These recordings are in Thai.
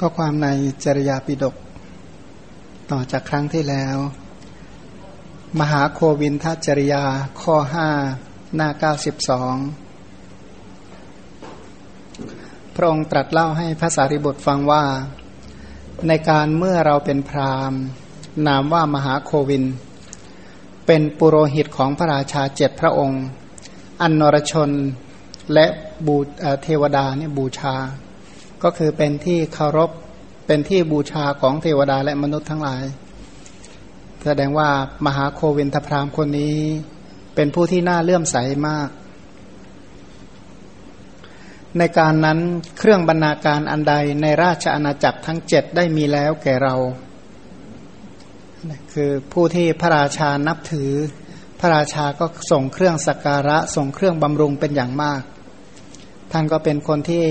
ก็ความในจริยาปิดกต่อจากครั้งที่แล้ว มหาโควินทัจริยาข้อห้าหน้าเก้าสิบสองพระองค์ตรัสเล่าให้พระสารีบุตรฟังว่า ในการเมื่อเราเป็นพรามนามว่ามหาโควิน เป็นปุโรหิตของพระราชาเจ็ดพระองค์ อันนรชนและบูเทวดาเนี่ยบูชา ก็คือเป็นที่เคารพเป็นที่บูชาของเทวดาและมนุษย์ทั้งหลาย แสดงว่ามหาโควินทพรามคนนี้เป็นผู้ที่น่าเลื่อมใสมาก ในการนั้นเครื่องบรรณาการอันใดในราชอาณาจักรทั้งเจ็ดได้มีแล้วแก่เรา คือผู้ที่พระราชานับถือ พระราชาก็ส่งเครื่องสักการะส่งเครื่องบำรุงเป็นอย่างมาก ท่านก็เป็นคนที่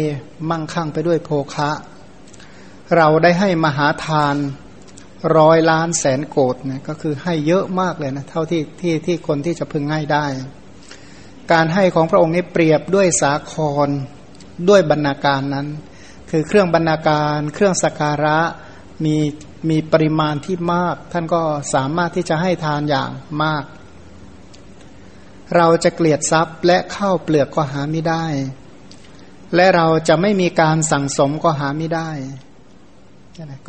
มั่งคั่งไปด้วยโภคะ เราได้ให้มหาทานร้อยล้านแสนโกดนะก็คือให้เยอะมากเลยนะเท่าที่ที่ที่คนที่จะพึงให้ได้ การให้ของพระองค์นี้เปรียบด้วยสาครด้วยบรรณาการนั้น คือเครื่องบรรณาการ เครื่องสการะมีมีปริมาณที่มาก ท่านก็สามารถที่จะให้ทานอย่างมาก เราจะเกลียดทรัพย์และเข้าเปลือกก็หาไม่ได้ และเราจะไม่มีการสั่งสมก็หาไม่ได้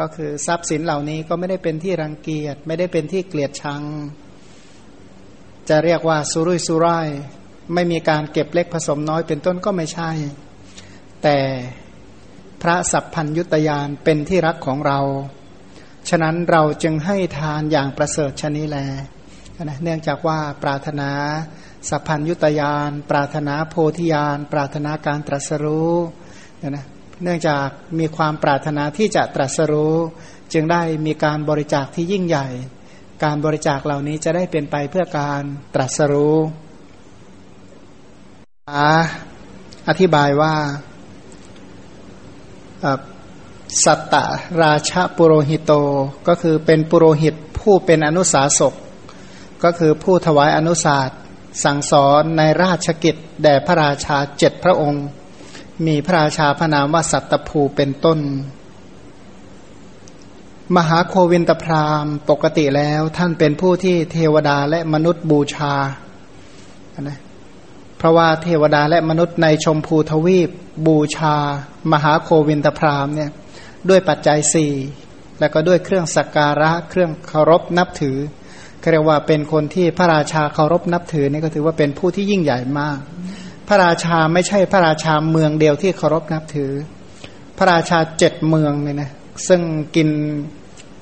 ก็คือทรัพย์สินเหล่านี้ก็ไม่ได้เป็นที่รังเกียจไม่ได้เป็นที่เกลียดชัง จะเรียกว่าสุรุ่ยสุร่ายไม่มีการเก็บเล็กผสมน้อยเป็นต้นก็ไม่ใช่ แต่พระสัพพัญยุตยานเป็นที่รักของเรา ฉะนั้นเราจึงให้ทานอย่างประเสริฐชนี้แลเนื่องจากว่าปรารถนา สัพพัญยุตยาน ปรารถนาโพธิญาณ ปรารถนาการตรัสรู้นะเนื่องจากมีความปรารถนาที่จะตรัสรู้ จึงได้มีการบริจาคที่ยิ่งใหญ่ การบริจาคเหล่านี้จะได้เป็นไปเพื่อการตรัสรู้อธิบายว่าสัตตราชปุโรหิตโตก็คือเป็นปุโรหิตผู้เป็นอนุสาสกก็คือผู้ถวายอนุสาส สั่งสอนในราชกิจแด่พระราชาเจ็ดพระองค์ มีพระราชาพระนามว่าสัตตภูเป็นต้น มหาโควินตพรามปกติแล้วท่านเป็นผู้ที่เทวดาและมนุษย์บูชานะเพราะว่าเทวดาและมนุษย์ในชมพูทวีปบูชา มหาโควินตพรามเนี่ยด้วยปัจจัยสี่แล้วก็ด้วยเครื่องสักการะเครื่องเคารพนับถือ เรียกว่าเป็นคนที่พระราชาเคารพนับถือนี่ก็ถือว่าเป็นผู้ที่ยิ่งใหญ่มาก พระราชาไม่ใช่พระราชาเมืองเดียวที่เคารพนับถือ พระราชาเจ็ดเมืองเนี่ยนะซึ่งกิน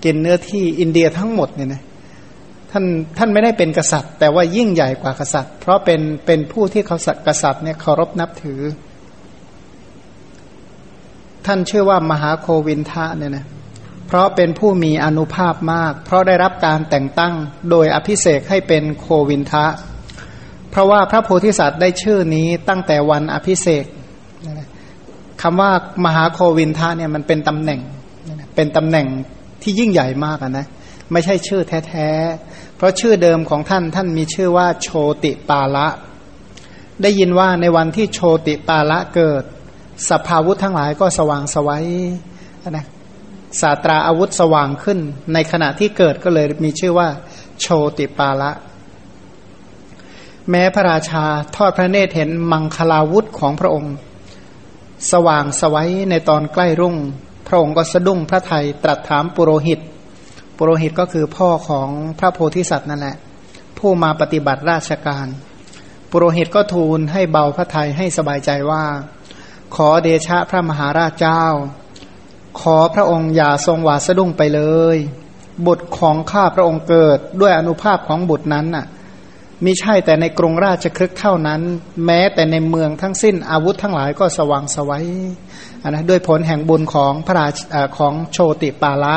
กินเนื้อที่อินเดียทั้งหมดเนี่ยนะท่านท่านไม่ได้เป็นกษัตริย์ แต่ว่ายิ่งใหญ่กว่ากษัตริย์ เพราะเป็นเป็นผู้ที่เขากษัตริย์เนี่ยเคารพนับถือ ท่านชื่อว่ามหาโควินทะเนี่ยนะ เพราะเป็นผู้มีอนุภาพมาก เพราะได้รับการแต่งตั้งโดยอภิเศกให้เป็นโควินทะ เพราะว่าพระโพธิสัตว์ได้ชื่อนี้ตั้งแต่วันอภิเศกคำว่ามหาโควินทะเนี่ยมันเป็นตำแหน่ง เป็นตำแหน่งที่ยิ่งใหญ่มากนะ ไม่ใช่ชื่อแท้ๆ เพราะชื่อเดิมของท่านท่านมีชื่อว่าโชติปาละ ได้ยินว่าในวันที่โชติปาละเกิดสภาวุธทั้งหลายก็สว่างสวัยนะ ศาตราอาวุธสว่างขึ้น ในขณะที่เกิดก็เลยมีชื่อว่า โชติปาละ แม้พระราชาทอดพระเนตรเห็นมังคลาวุธของพระองค์ สว่างสวัยในตอนใกล้รุ่ง พระองค์ก็สะดุ้งพระไทยตรัสถามปุโรหิต ปุโรหิตก็คือพ่อของพระโพธิสัตว์นั่นแหละ ผู้มาปฏิบัติราชการ ปุโรหิตก็ทูลให้เบาพระไทยให้สบายใจว่า ขอเดชะพระมหาราชเจ้า ขอพระองค์อย่าทรงหวาดสะดุ้งไปเลย บุตรของข้าพระองค์เกิดด้วยอนุภาพของบุตรนั้นน่ะมิใช่แต่ในกรุงราชครึกเท่านั้น แม้แต่ในเมืองทั้งสิ้นอาวุธทั้งหลายก็สว่างสวัยนะด้วยผลแห่งบุญของพระราชของโชติปาละ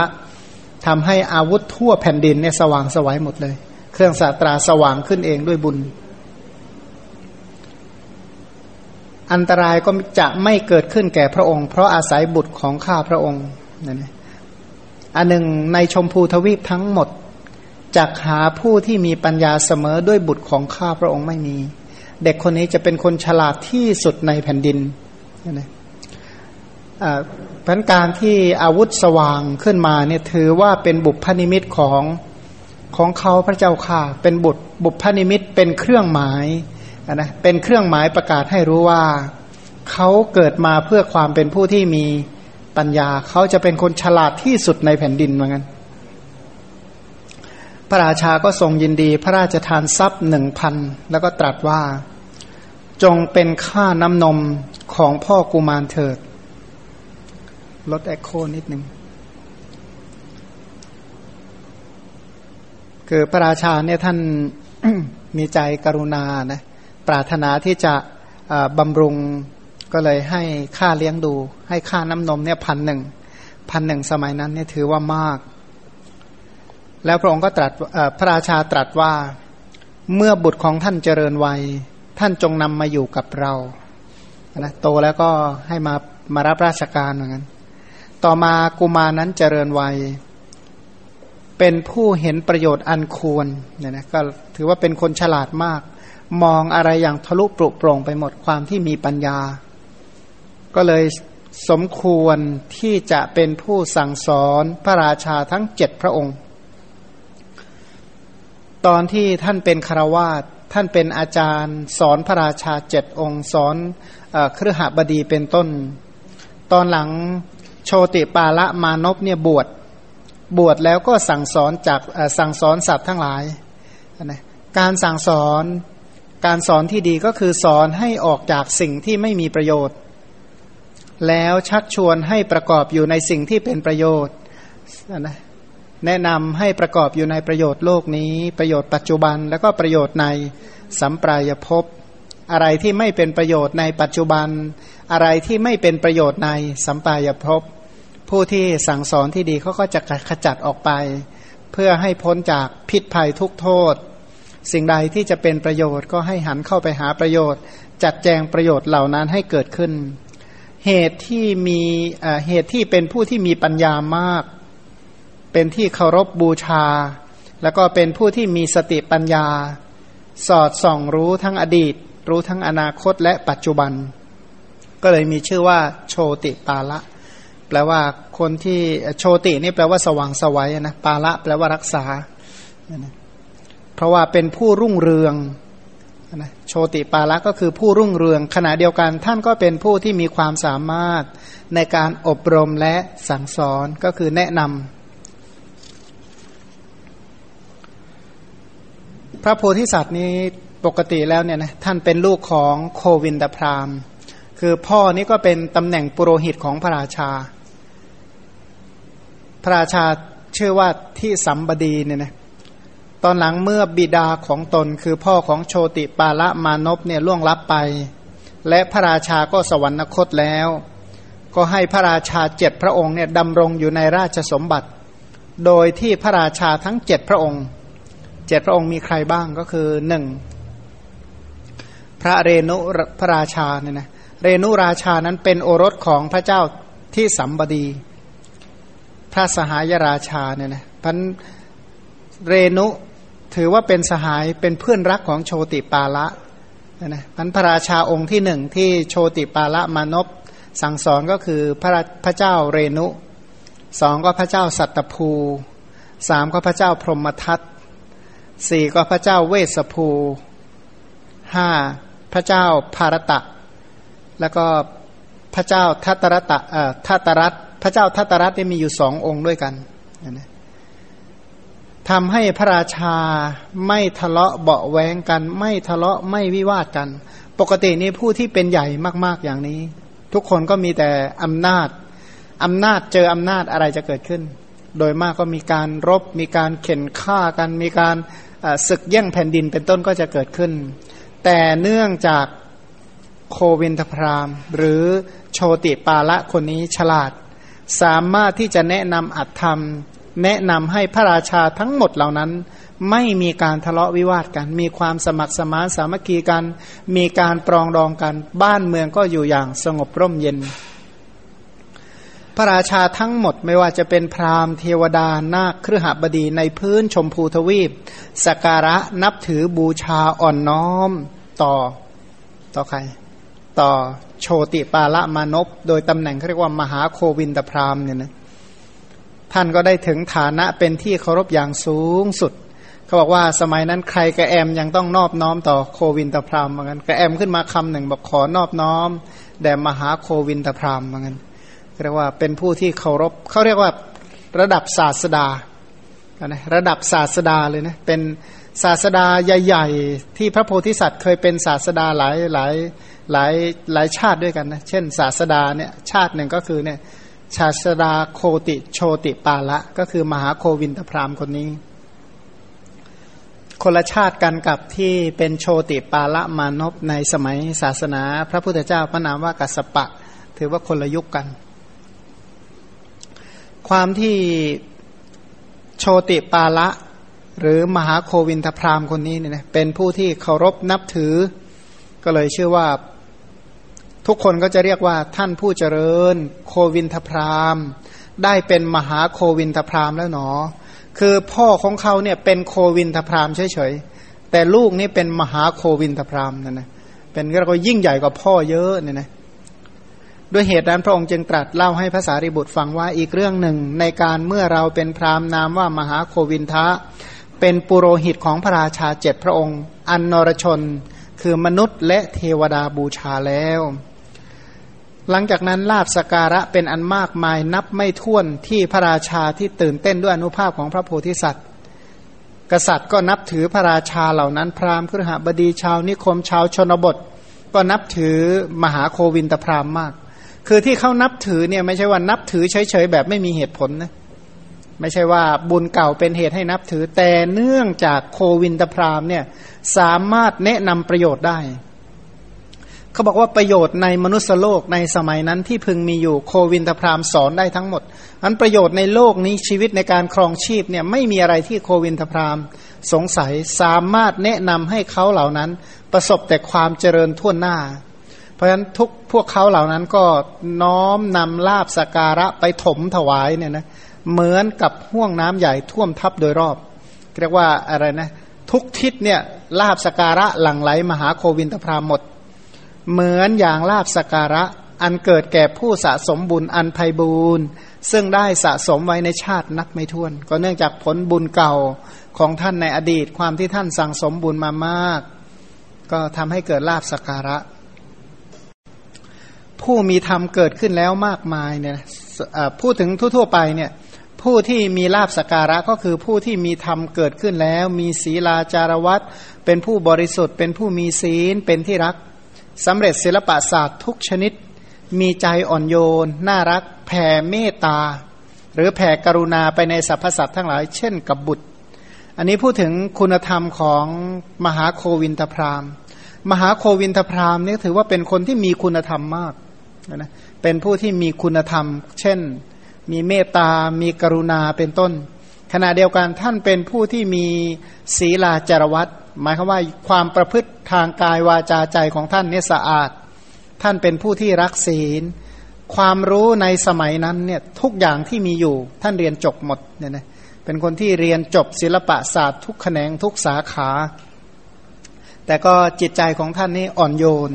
ทำให้อาวุธทั่วแผ่นดินเนี่ยสว่างสวัยหมดเลย เครื่องศาตราสว่างขึ้นเองด้วยบุญ อันตรายก็จะไม่เกิดขึ้นแก่พระองค์ เพราะอาศัยบุตรของข้าพระองค์นั่นเองอันหนึ่งในชมพูทวีปทั้งหมดจักหาผู้ที่มีปัญญาเสมอด้วยบุตรของข้าพระองค์ไม่มี เด็กคนนี้จะเป็นคนฉลาดที่สุดในแผ่นดินนะพันการที่อาวุธสว่างขึ้นมาเนี่ยถือว่าเป็นบุพนิมิตของของเขาพระเจ้าข่าเป็นบุตรบุพนิมิตเป็นเครื่องหมาย นะเป็นเครื่องหมายประกาศให้รู้ว่า เขาเกิดมาเพื่อความเป็นผู้ที่มีปัญญา เขาจะเป็นคนฉลาดที่สุดในแผ่นดินเหมือนกันพระราชาก็ทรงยินดี พระราชทานทรัพย์หนึ่งพันแล้วก็ตรัสว่า จงเป็นค่าน้ำนมของพ่อกุมารเถิด ลดแอคโคนิดหนึ่งคือพระราชาเนี่ยท่านมีใจกรุณานะ ปรารถนาที่จะบำรุงก็เลยให้ค่าเลี้ยงดู ให้ค่าน้ำนมเนี่ยพันหนึ่งพันหนึ่งสมัยนั้นเนี่ยถือว่ามาก แล้วพระองค์ก็ตรัสพระราชาตรัสว่าเมื่อบุตรของท่านเจริญวัย ท่านจงนำมาอยู่กับเรานะโตแล้วก็ให้มามารับราชการเหมือนกันต่อมากุมานั้นเจริญวัย เป็นผู้เห็นประโยชน์อันควรเนี่ยนะก็ถือว่าเป็นคนฉลาดมาก มองอะไรอย่างทะลุปรุโปร่งไปหมดความที่มีปัญญา ก็เลยสมควรที่จะเป็นผู้สั่งสอนพระราชาทั้งเจ็ดพระองค์ ตอนที่ท่านเป็นคารวาสท่านเป็นอาจารย์ สอนพระราชาเจ็ดองค์ สอนเครือหบดีเป็นต้น ตอนหลังโชติปาละมานพเนี่ยบวชบวชแล้วก็สั่งสอนจากสั่งสอนสัตว์ทั้งหลายนะการสั่งสอน การสอนที่ดีก็คือสอนให้ออกจากสิ่งที่ไม่มีประโยชน์ แล้วชักชวนให้ประกอบอยู่ในสิ่งที่เป็นประโยชน์นะแนะนำให้ประกอบอยู่ในประโยชน์โลกนี้ ประโยชน์ปัจจุบัน แล้วก็ประโยชน์ในสัมปรายภพอะไรที่ไม่เป็นประโยชน์ในปัจจุบัน อะไรที่ไม่เป็นประโยชน์ในสัมปรายภพผู้ที่สั่งสอนที่ดีเขาก็จะขจัดออกไป เพื่อให้พ้นจากพิษภัยทุกโทษ สิ่งใดที่จะเป็นประโยชน์ก็ให้หันเข้าไปหาประโยชน์ จัดแจงประโยชน์เหล่านั้นให้เกิดขึ้น เหตุที่มีเหตุที่เป็นผู้ที่มีปัญญามาก เป็นที่เคารพบบูชา แล้วก็เป็นผู้ที่มีสติปัญญา สอดส่องรู้ทั้งอดีต รู้ทั้งอนาคตและปัจจุบัน ก็เลยมีชื่อว่าโชติปาละแปลว่าคนที่โชตินี่แปลว่าสว่างสวัยนะปาละแปลว่ารักษา เพราะว่าเป็นผู้รุ่งเรืองนะโชติปาละก็คือผู้รุ่งเรือง ขณะเดียวกันท่านก็เป็นผู้ที่มีความสามารถในการอบรมและสั่งสอนก็คือแนะนำพระโพธิสัตว์นี้ปกติแล้วเนี่ยนะท่านเป็นลูกของโควินตพรามคือพ่อนี้ก็เป็นตำแหน่งปุโรหิตของพระราชา พระราชาชื่อว่าที่สัมบดีเนี่ยนะ ตอนหลังเมื่อบิดาของตนคือพ่อของโชติปาละมานพเนี่ยล่วงลับไป และพระราชาก็สวรรคตแล้ว ก็ให้พระราชาเจ็ดพระองค์เนี่ยดำรงอยู่ในราชสมบัติ โดยที่พระราชาทั้งเจ็ดพระองค์เจ็ดพระองค์มีใครบ้างก็คือหนึ่งพระเรนุพระราชาเนี่ยนะเรนุราชานั้นเป็นโอรสของพระเจ้าที่สัมบดี พระสหายราชาเนี่ยนะพันเรนุ ถือว่าเป็นสหายเป็นเพื่อนรักของโชติปาละนะพันพระราชาองค์ที่หนึ่งที่โชติปาละมานพสั่งสอนก็คือพระพระเจ้าเรนุสองก็พระเจ้าสัตตภูสามก็พระเจ้าพรหมทัตสี่ก็พระเจ้าเวสภูห้าพระเจ้าภารตะ แล้วก็พระเจ้าทัตรตะเอ่อทัตรัตพระเจ้าทัตตรัตน์มีอยู่สององค์ด้วยกันนะ ทำให้พระราชาไม่ทะเลาะเบาแวงกัน ไม่ทะเลาะไม่วิวาทกัน ปกตินี้ผู้ที่เป็นใหญ่มาก ๆอย่างนี้ ทุกคนก็มีแต่อำนาจอำนาจเจออำนาจอะไรจะเกิดขึ้น โดยมากก็มีการรบ มีการเข็นฆ่ากัน มีการศึกแย่งแผ่นดินเป็นต้นก็จะเกิดขึ้น แต่เนื่องจากโควินทพราม หรือโชติปาละคนนี้ฉลาด สามารถที่จะแนะนำอัตธรรม แนะนำให้พระราชาทั้งหมดเหล่านั้น ไม่มีการทะเลาะวิวาทกัน มีความสมัครสมานสามัคคีกัน มีการปรองดองกัน บ้านเมืองก็อยู่อย่างสงบร่มเย็น พระราชาทั้งหมดไม่ว่าจะเป็นพราหมณ์เทวดานาคเครือหบดีในพื้นชมพูทวีปสการะนับถือบูชาอ่อนน้อมต่อ ต่อใคร ต่อโชติปาละมานพโดยตำแหน่งเขาเรียกว่ามหาโควินตพรามเนี่ยนะ ท่านก็ได้ถึงฐานะเป็นที่เคารพอย่างสูงสุด เขาบอกว่าสมัยนั้นใครกระแอมยังต้องนอบน้อมต่อโควินตพรามเหมือนกันกระแอมขึ้นมาคำหนึ่งบอกขอนอบน้อมแด่มหาโควินตพรามเหมือนกันเรียกว่าเป็นผู้ที่เคารพเขาเรียกว่าระดับศาสดานะระดับศาสดาเลยนะเป็นศาสดาใหญ่ ๆ ที่พระโพธิสัตว์เคยเป็นศาสดาหลายหลายหลายหลายชาติด้วยกันนะเช่น ศาสดาเนี่ยชาติหนึ่งก็คือเนี่ย ชาสดาโคติโชติปาละ ก็คือมหาโควินทพรามคนนี้ คนละชาติกันกับที่เป็นโชติปาละมานพในสมัยศาสนา พระพุทธเจ้าพระนามว่ากัสปะ ถือว่าคนละยุคกัน ความที่โชติปาละ หรือมหาโควินทพรามคนนี้เนี่ยเป็นผู้ที่เคารพนับถือ ก็เลยชื่อว่า ทุกคนก็จะเรียกว่าท่านผู้เจริญ โควินทพรามได้เป็นมหาโควินทพรามแล้วหนอ คือพ่อของเขาเนี่ยเป็นโควินทพรามเฉยๆแต่ลูกนี่เป็นมหาโควินทพรามนั่นนะเป็นก็ยิ่งใหญ่กว่าพ่อเยอะเนี่ยนะด้วยเหตุนั้นพระองค์จึงตรัสเล่าให้ภาษาริบุตรฟังว่าอีกเรื่องหนึ่งในการเมื่อเราเป็นพรามนามว่ามหาโควินทะ เป็นปุโรหิตของพระราชาเจ็ดพระองค์ อันนรชน คือมนุษย์และเทวดาบูชาแล้ว หลังจากนั้นลาบสการะเป็นอันมากมายนับไม่ถ้วนที่พระราชาที่ตื่นเต้นด้วยอนุภาพของพระโพธิสัตว์ กษัตริย์ก็นับถือพระราชาเหล่านั้น พราหมณ์ครหบดีชาวนิคมชาวชนบท ก็นับถือมหาโควินตพราหมณ์มาก คือที่เขานับถือเนี่ยไม่ใช่ว่านับถือเฉยๆแบบไม่มีเหตุผลนะไม่ใช่ว่าบุญเก่าเป็นเหตุให้นับถือแต่เนื่องจากโควินตพราหมณ์เนี่ยสามารถแนะนำประโยชน์ได้ เขาบอกว่าประโยชน์ในมนุษยโลกในสมัยนั้นที่พึงมีอยู่โควินทพรามสอนได้ทั้งหมดอันประโยชน์ในโลกนี้ชีวิตในการครองชีพเนี่ยไม่มีอะไรที่โควินทพรามสงสัยสามารถแนะนำให้เขาเหล่านั้น ประสบแต่ความเจริญทั่วหน้า เพราะฉะนั้นทุกพวกเขาเหล่านั้นก็น้อมนำลาบสการะไปถมถวายเนี่ยนะเหมือนกับห่วงน้ำใหญ่ท่วมทับโดยรอบเรียกว่าอะไรนะทุกทิศเนี่ยลาบสการะหลั่งไหลมหาโควินทพรามหมด เหมือนอย่างลาบสการะ อันเกิดแก่ผู้สะสมบุญอันไพบูรณ์ซึ่งได้สะสมไว้ในชาตินับไม่ถ้วน ก็เนื่องจากผลบุญเก่าของท่านในอดีต ความที่ท่านสั่งสมบุญมามาก ก็ทำให้เกิดลาบสการะ ผู้มีธรรมเกิดขึ้นแล้วมากมายเนี่ยพูดถึงทั่ว ๆ ไปเนี่ยผู้ที่มีลาบสการะก็คือผู้ที่มีธรรมเกิดขึ้นแล้ว มีศีลาจารวัตเป็นผู้บริสุทธิ์ เป็นผู้มีศีลเป็นที่รัก สำเร็จศิลปศาสตร์ทุกชนิด มีใจอ่อนโยน น่ารัก แผ่เมตตา หรือแผ่กรุณาไปในสรรพสัตว์ทั้งหลาย เช่นกับบุตร อันนี้พูดถึงคุณธรรมของมหาโควินทพรามมหาโควินทพรามนี่ถือว่าเป็นคนที่มีคุณธรรมมากนะเป็นผู้ที่มีคุณธรรม เช่น มีเมตตา มีกรุณาเป็นต้น ขณะเดียวกันท่านเป็นผู้ที่มีศีลาจารวัต หมายความว่าความประพฤติทางกายวาจาใจของท่านเนี่ยสะอาด ท่านเป็นผู้ที่รักศีล ความรู้ในสมัยนั้นเนี่ยทุกอย่างที่มีอยู่ท่านเรียนจบหมดเนี่ยนะเป็นคนที่เรียนจบศิลปะศาสตร์ทุกแขนงทุกสาขา แต่ก็จิตใจของท่านนี่อ่อนโยน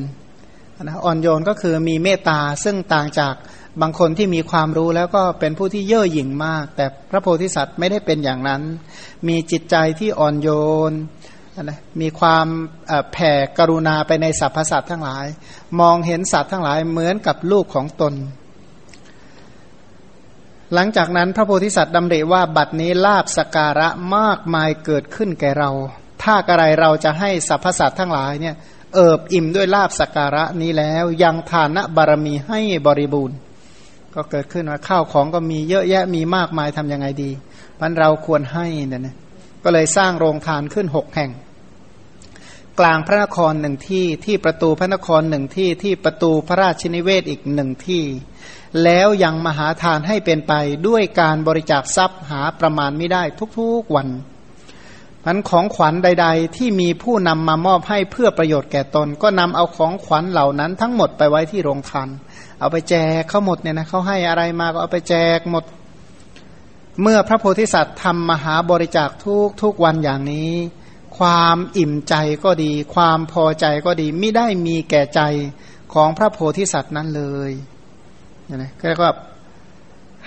นะอ่อนโยนก็คือมีเมตตาซึ่งต่างจากบางคนที่มีความรู้แล้วก็เป็นผู้ที่เย่อหยิ่งมาก แต่พระโพธิสัตว์ไม่ได้เป็นอย่างนั้น มีจิตใจที่อ่อนโยน นะมีความแผ่กรุณาไปในสรรพสัตว์ทั้งหลาย มองเห็นสัตว์ทั้งหลายเหมือนกับลูกของตน หลังจากนั้นพระโพธิสัตว์ดำริว่าบัดนี้ลาบสการะมากมายเกิดขึ้นแก่เรา ถ้ากระไรเราจะให้สรรพสัตว์ทั้งหลายเนี่ยเอิบอิ่มด้วยลาบสการะนี้แล้ว ยังทานะบารมีให้บริบูรณ์ ก็เกิดขึ้นว่าข้าวของก็มีเยอะแยะมีมากมายทำยังไงดีมันเราควรให้เนี่ยนะก็เลยสร้างโรงทานขึ้นหกแห่ง กลางพระนครหนึ่งที่ที่ประตูพระนครหนึ่งที่ที่ประตูพระราชนิเวศอีกหนึ่งที่ แล้วยังมหาทานให้เป็นไปด้วยการบริจาคทรัพย์หาประมาณไม่ได้ทุกๆวันมันของขวัญใด ๆ ที่มีผู้นำมามอบให้เพื่อประโยชน์แก่ตน ก็นำเอาของขวัญเหล่านั้นทั้งหมดไปไว้ที่โรงทานเอาไปแจกเขาหมดเนี่ยนะเขาให้อะไรมาก็เอาไปแจกหมด เมื่อพระโพธิสัตว์ทำมหาบริจาคทุกทุกวันอย่างนี้ ความอิ่มใจก็ดี ความพอใจก็ดีไม่ได้มีแก่ใจของพระโพธิสัตว์นั้นเลยนะก็เรียกว่า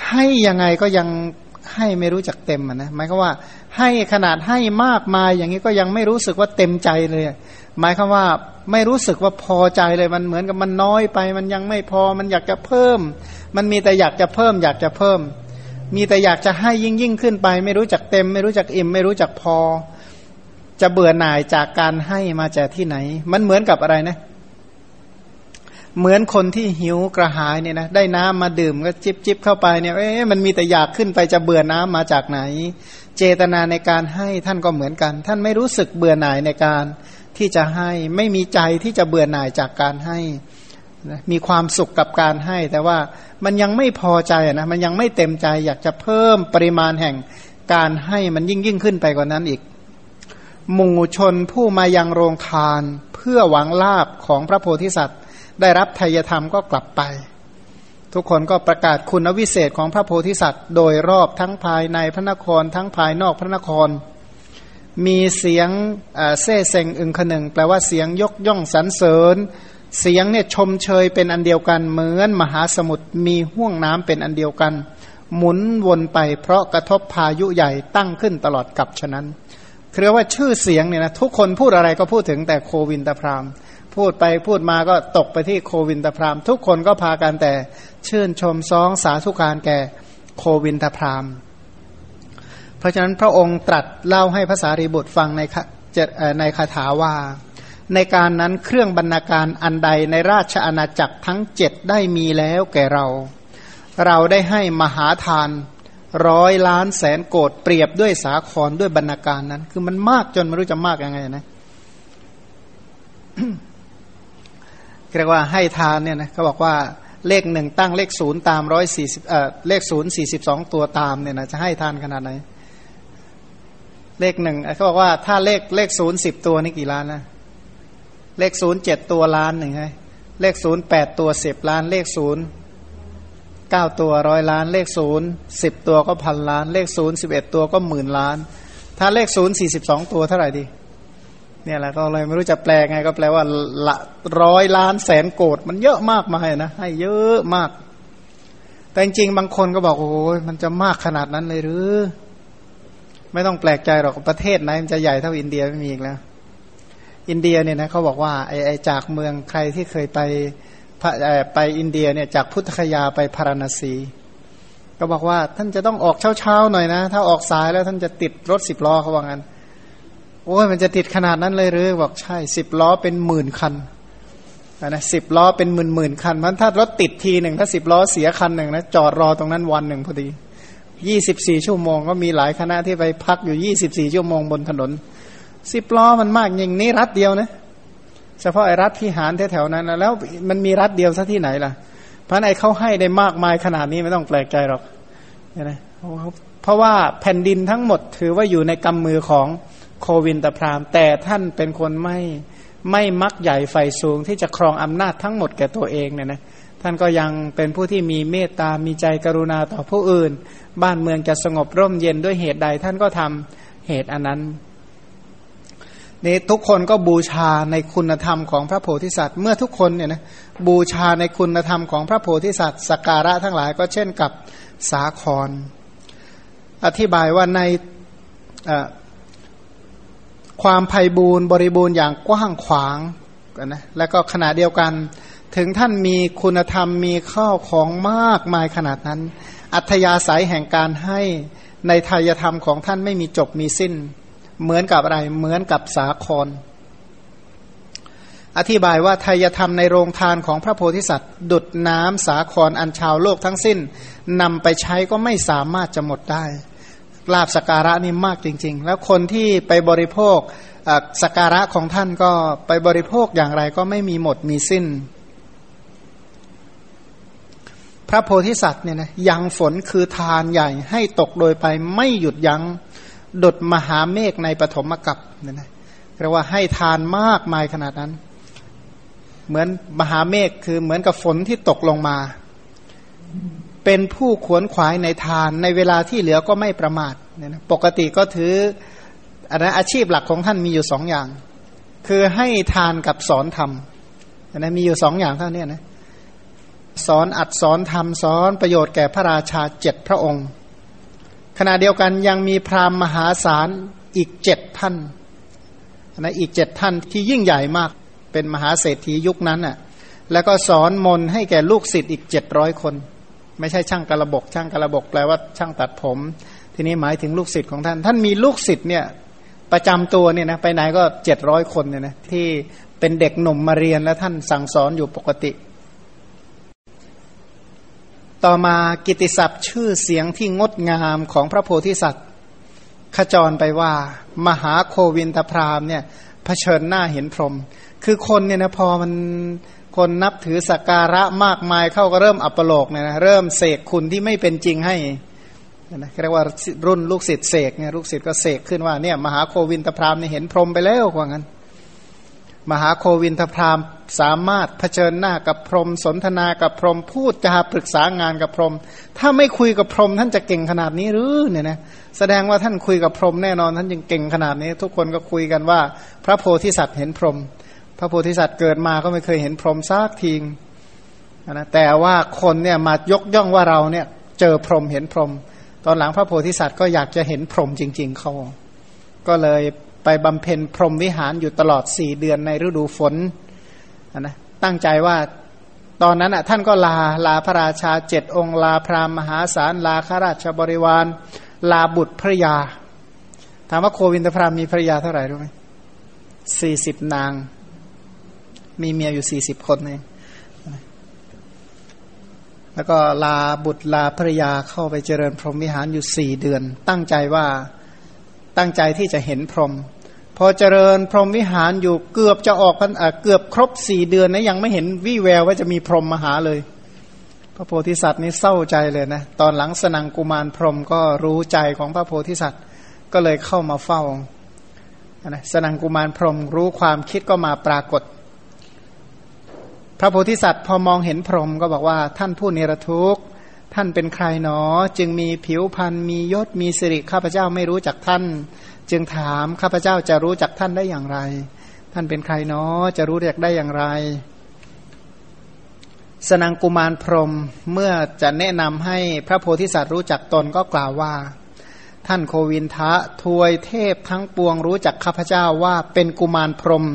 ให้ยังไงก็ยังให้ไม่รู้จักเต็มนะหมายความว่า ให้ขนาดให้มากมายอย่างนี้ก็ยังไม่รู้สึกว่าเต็มใจเลย หมายความว่าไม่รู้สึกว่าพอใจเลยมันเหมือนกับมันน้อยไป มันยังไม่พอมันอยากจะเพิ่ม มันมีแต่อยากจะเพิ่ม อยากจะเพิ่ม มีแต่อยากจะให้ยิ่งยิ่งขึ้นไป ไม่รู้จักเต็ม ไม่รู้จักอิ่ม ไม่รู้จักพอ จะเบื่อหน่ายจากการให้มาจากที่ไหน มันเหมือนกับอะไรนะ เหมือนคนที่หิวกระหายเนี่ยนะ ได้น้ำมาดื่มก็จิบจิบเข้าไปเนี่ย เอ๊ะมันมีแต่อยากขึ้นไปจะเบื่อน้ำมาจากไหน เจตนาในการให้ท่านก็เหมือนกัน ท่านไม่รู้สึกเบื่อหน่ายในการที่จะให้ ไม่มีใจที่จะเบื่อหน่ายจากการให้ มีความสุขกับการให้ แต่ว่ามันยังไม่พอใจนะ มันยังไม่เต็มใจ อยากจะเพิ่มปริมาณแห่งการให้มันยิ่งยิ่งขึ้นไปกว่านั้นอีก หมู่ชนผู้มายังโรงทาน เพื่อหวังลาบของพระโพธิสัตว์ ได้รับทายธรรมก็กลับไป ทุกคนก็ประกาศคุณวิเศษของพระโพธิสัตว์ โดยรอบทั้งภายในพระนครทั้งภายนอกพระนคร มีเสียงเซ่เซงอึงขนึงแปลว่าเสียงยกย่องสรรเสริญ เสียงเนี่ยชมเชยเป็นอันเดียวกันเหมือนมหาสมุทรมีห่วงน้ำเป็นอันเดียวกัน หมุนวนไปเพราะกระทบพายุใหญ่ตั้งขึ้นตลอดกับฉะนั้น เรียกว่าชื่อเสียงเนี่ยนะทุกคนพูดอะไรก็พูดถึงแต่โควินตพรามพูดไปพูดมาก็ตกไปที่โควินตพรามทุกคนก็พากันแต่ชื่นชมซองสาธุการแก่โควินตพรามเพราะฉะนั้นพระองค์ตรัสเล่าให้ภาษารีบุตรฟังในในคาถาว่า ในการนั้นเครื่องบรรณาการอันใดในราชอาณาจักรทั้งเจ็ดได้มีแล้วแก่เรา เราได้ให้มหาทาน ร้อยล้านแสนโกดเปรียบด้วยสาครด้วยบรรณาการนั้น คือมันมากจนไม่รู้จะมากยังไงนะเรียกว่าให้ทานเนี่ยนะเขาบอกว่าเลขหนึ่งตั้งเลขศูนย์ตามร้อยสี่สิบเอ่อเลขศูนย์สี่สิบสองตัวตามเนี่ยนะจะให้ทานขนาดไหน เลขหนึ่งเขาบอกว่าถ้าเลขเลขศูนย์สิบตัวนี่กี่ล้านนะเลขศูนย์เจ็ดตัวล้านหนึ่งไงเลขศูนย์แปดตัวสิบล้าน เลขศูนย์ เก้าตัวร้อยล้านเลขศูนย์สิบตัวก็พันล้าน เลขศูนย์สิบเอ็ดตัวก็หมื่นล้าน ถ้าเลขศูนย์สี่สิบสองตัวเท่าไหร่ดี เนี่ยแหละก็เลยไม่รู้จะแปลไงก็แปลว่าละร้อยล้านแสนโกดมันเยอะมากมายนะให้เยอะมาก แต่จริงบางคนก็บอกโอ้ยมันจะมากขนาดนั้นเลยหรือ ไม่ต้องแปลกใจหรอกประเทศไหนมันจะใหญ่เท่าอินเดียไม่มีอีกแล้ว อินเดียเนี่ยนะเขาบอกว่าไอ้ไอจากเมืองใครที่เคยไป ไปอินเดียเนี่ยจากพุทธคยาไปพาราณสี ก็บอกว่าท่านจะต้องออกเช้าๆหน่อยนะ ถ้าออกสายแล้วท่านจะติดรถสิบล้อเขาว่างั้น โอ้ยมันจะติดขนาดนั้นเลยหรือบอกใช่สิบล้อเป็นหมื่นคันนะสิบล้อเป็นหมื่นหมื่นคันมันถ้ารถติดทีหนึ่งถ้าสิบล้อเสียคันหนึ่งนะจอดรอตรงนั้นวันหนึ่งพอดียี่สิบสี่ชั่วโมงก็มีหลายคณะที่ไปพักอยู่ยี่สิบสี่ชั่วโมงบนถนนสิบล้อมันมากย่งนี้รัฐเดียวนะ เฉพาะไอ้รัฐพิหารแถวๆนั้นแล้วมันมีรัฐเดียวซะที่ไหนล่ะพราะไอ้เขาให้ได้มากมายขนาดนี้ไม่ต้องแปลกใจหรอกนะเพราะว่าแผ่นดินทั้งหมดถือว่าอยู่ในกำมือของโควินตพรามแต่ท่านเป็นคนไม่ไม่มักใหญ่ไฟสูงที่จะครองอำนาจทั้งหมดแก่ตัวเองเนี่ยนะท่านก็ยังเป็นผู้ที่มีเมตตา มีใจกรุณาต่อผู้อื่น บ้านเมืองจะสงบร่มเย็นด้วยเหตุใด ท่านก็ทำเหตุอันนั้น นี่ทุกคนก็บูชาในคุณธรรมของพระโพธิสัตว์ เมื่อทุกคนเนี่ยนะบูชาในคุณธรรมของพระโพธิสัตว์สการะทั้งหลายก็เช่นกับสาคร อธิบายว่าในความไพ่บูรณ์บริบูรณ์อย่างกว้างขวางนะแล้วก็ขณะเดียวกัน ถึงท่านมีคุณธรรมมีข้าวของมากมายขนาดนั้น อัธยาศัยแห่งการให้ในทายธรรมของท่านไม่มีจบมีสิ้น เหมือนกับอะไร เหมือนกับสาคร อธิบายว่าทายธรรมในโรงทานของพระโพธิสัตว์ ดุดน้ำสาครอันชาวโลกทั้งสิ้นนำไปใช้ก็ไม่สามารถจะหมดได้ลาบสการะนี่มากจริง ๆ แล้วคนที่ไปบริโภคสการะของท่านก็ไปบริโภคอย่างไรก็ไม่มีหมดมีสิ้น พระโพธิสัตว์เนี่ยนะยังฝนคือทานใหญ่ให้ตกโดยไปไม่หยุดยัง้ง ดดมหาเมฆในปฐมกัปเนี่ยนะเรียกว่าให้ทานมากมายขนาดนั้น เหมือนมหาเมฆคือเหมือนกับฝนที่ตกลงมา เป็นผู้ขวนขวายในทานในเวลาที่เหลือก็ไม่ประมาทเนี่ยนะปกติก็ถืออันนั้นอาชีพหลักของท่านมีอยู่สองอย่าง คือให้ทานกับสอนธรรมอันนั้นมีอยู่สองอย่างเท่านี้นะสอนอัดสอนธรรมสอนประโยชน์แก่พระราชาเจ็ดพระองค์ ขณะเดียวกันยังมีพราหมณ์มหาศาลอีกเจ็ดท่านนะอีกเจ็ดท่านที่ยิ่งใหญ่มากเป็นมหาเศรษฐียุคนั้นอะแล้วก็สอนมนให้แก่ลูกศิษย์อีกเจ็ดร้อยคน ไม่ใช่ช่างกระบก ช่างกระบกแปลว่าช่างตัดผม ทีนี้หมายถึงลูกศิษย์ของท่าน ท่านมีลูกศิษย์เนี่ยประจำตัวเนี่ยนะไปไหนก็เจ็ดร้อยคนเนี่ยนะที่เป็นเด็กหนุ่มมาเรียนแล้วท่านสั่งสอนอยู่ปกติ ต่อมากิติศัพท์ชื่อเสียงที่งดงามของพระโพธิสัตว์ ขจรไปว่า มหาโควินทพรามเนี่ยเผชิญหน้าเห็นพรหมคือคนเนี่ยนะพอมันคนนับถือสักการะมากมายเข้าก็เริ่มอัปโลกเนี่ยนะเริ่มเสกคุณที่ไม่เป็นจริงให้นะเรียกว่ารุ่นลูกศิษย์เสกเนี่ยลูกศิษย์ก็เสกขึ้นว่าเนี่ยมหาโควินทพรามเนี่ยเห็นพรหมไปแล้วว่างั้น มหาโควินทพรามสามารถเผชิญหน้ากับพรหมสนทนากับพรหมพูดจาปรึกษางานกับพรหมถ้าไม่คุยกับพรหมท่านจะเก่งขนาดนี้หรือเนี่ยนะแสดงว่าท่านคุยกับพรหมแน่นอนท่านยังเก่งขนาดนี้ ทุกคนก็คุยกันว่า พระโพธิสัตว์เห็นพรหมพระโพธิสัตว์เกิดมาก็ไม่เคยเห็นพรหมซากทีงนะแต่ว่าคนเนี่ยมายกย่องว่าเราเนี่ยเจอพรหมเห็นพรหมตอนหลังพระโพธิสัตว์ก็อยากจะเห็นพรหมจริง ๆเขาก็เลย ไปบำเพ็ญพรหมวิหารอยู่ตลอดสี่เดือนในฤดูฝนนะตั้งใจว่าตอนนั้นอะท่านก็ลาลาพระราชาเจ็ดองค์ลาพราหมมหาศาลลาข้าราชบริวาร ลาบุตรภรยา ถามว่าโควินทพรามมีภรยาเท่าไหร่รู้ไหมสี่สิบนาง มีเมียอยู่สี่สิบคนเองแล้วก็ลาบุตรลาภรยาเข้าไปเจริญพรหมวิหารอยู่สี่เดือน ตั้งใจว่า ตั้งใจที่จะเห็นพรหมพอเจริญพรหมวิหารอยู่เกือบจะออกพันเกือบครบสี่เดือนนะยังไม่เห็นวี่แววว่าจะมีพรหมมาหาเลย พระโพธิสัตว์นี่เศร้าใจเลยนะตอนหลังสนังกุมารพรหมก็รู้ใจของพระโพธิสัตว์ก็เลยเข้ามาเฝ้านะสนังกุมารพรหมรู้ความคิดก็มาปรากฏ พระโพธิสัตว์พอมองเห็นพรหมก็บอกว่าท่านผู้เนรทุกข์ ท่านเป็นใครหนอ จึงมีผิวพรรณมียศมีสิริข้าพเจ้าไม่รู้จักท่าน จึงถามข้าพเจ้าจะรู้จักท่านได้อย่างไร ท่านเป็นใครหนอ จะรู้เรียกได้อย่างไร สนังกุมารพรมเมื่อจะแนะนำให้พระโพธิสัตว์รู้จักตนก็กล่าวว่า ท่านโควินทะทวยเทพทั้งปวงรู้จักข้าพเจ้าว่าเป็นกุมารพรม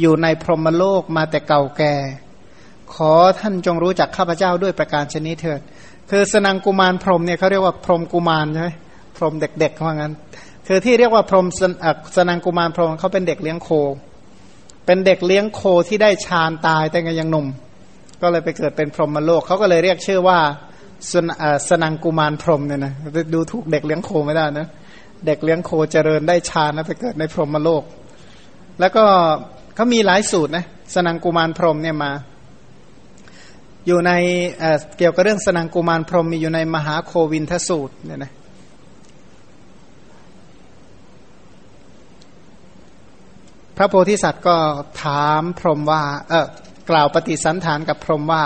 อยู่ในพรหมโลกมาแต่เก่าแก่ ขอท่านจงรู้จักข้าพเจ้าด้วยประการชนิดเถิด คือสนังกุมารพรหมเนี่ยเขาเรียกว่าพรหมกุมารใช่ไหมพรหมเด็กๆว่างั้น คือที่เรียกว่าพรหมสนังกุมารพรหมเขาเป็นเด็กเลี้ยงโค เป็นเด็กเลี้ยงโคที่ได้ฌานตายแต่ยังหนุ่ม ก็เลยไปเกิดเป็นพรหมโลกเขาก็เลยเรียกชื่อว่าสนสนังกุมารพรหมเนี่ยนะดูถูกเด็กเลี้ยงโคไม่ได้นะเด็กเลี้ยงโคเจริญได้ฌานแล้วไปเกิดในพรหมโลก แล้วก็เขามีหลายสูตรนะสนังกุมารพรหมเนี่ยมา อยู่ในเเกี่ยวกับเรื่องสนังกุมารพรหมมีอยู่ในมหาโควินทสูตรเนี่ยนะพระโพธิสัตว์ก็ถามพรหมว่าเออกล่าวปฏิสันฐานกับพรหมว่า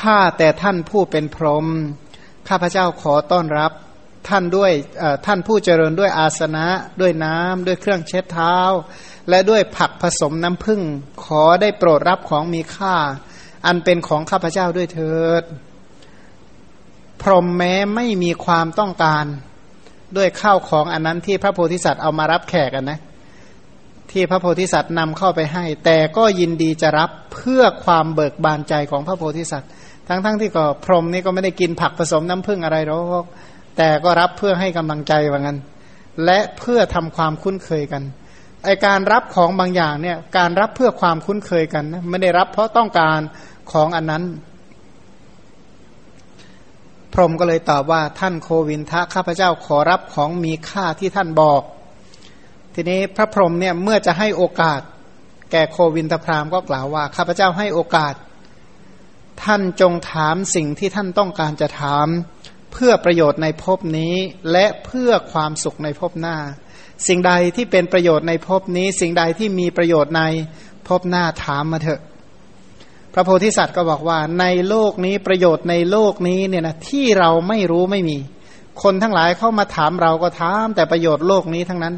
ข้าแต่ท่านผู้เป็นพรหมข้าพระเจ้าขอต้อนรับท่านด้วยท่านผู้เจริญด้วยอาสนะด้วยน้ำด้วยเครื่องเช็ดเท้า และด้วยผักผสมน้ำผึ้งขอได้โปรดรับของมีค่า อันเป็นของข้าพเจ้าด้วยเถิด พรหมแม้ไม่มีความต้องการด้วยข้าวของอันนั้นที่พระโพธิสัตว์เอามารับแขกกันนะที่พระโพธิสัตว์นำเข้าไปให้ แต่ก็ยินดีจะรับเพื่อความเบิกบานใจของพระโพธิสัตว์ ทั้งๆทที่ก็พรหมนี่ก็ไม่ได้กินผักผสมน้ำผึ้งอะไรหรอกแต่ก็รับเพื่อให้กำลังใจว่างั้น และเพื่อทำความคุ้นเคยกันไอการรับของบางอย่างเนี่ยการรับเพื่อความคุ้นเคยกันนะไม่ได้รับเพราะต้องการ ของอันนั้น พรหมก็เลยตอบว่าท่านโควินทะข้าพเจ้าขอรับของมีค่าที่ท่านบอก ทีนี้พระพรหมเนี่ยเมื่อจะให้โอกาส แก่โควินทพรามก็กล่าวว่าข้าพเจ้าให้โอกาส ท่านจงถามสิ่งที่ท่านต้องการจะถาม เพื่อประโยชน์ในภพนี้และเพื่อความสุขในภพหน้าสิ่งใดที่เป็นประโยชน์ในภพนี้ สิ่งใดที่มีประโยชน์ในภพหน้าถามมาเถอะ ระโพธิสัตว์ก็บอกว่าในโลกนี้ประโยชน์ในโลกนี้เนี่ยนะที่เราไม่รู้ไม่มี คนทั้งหลายเข้ามาถามเราก็ถามแต่ประโยชน์โลกนี้ทั้งนั้น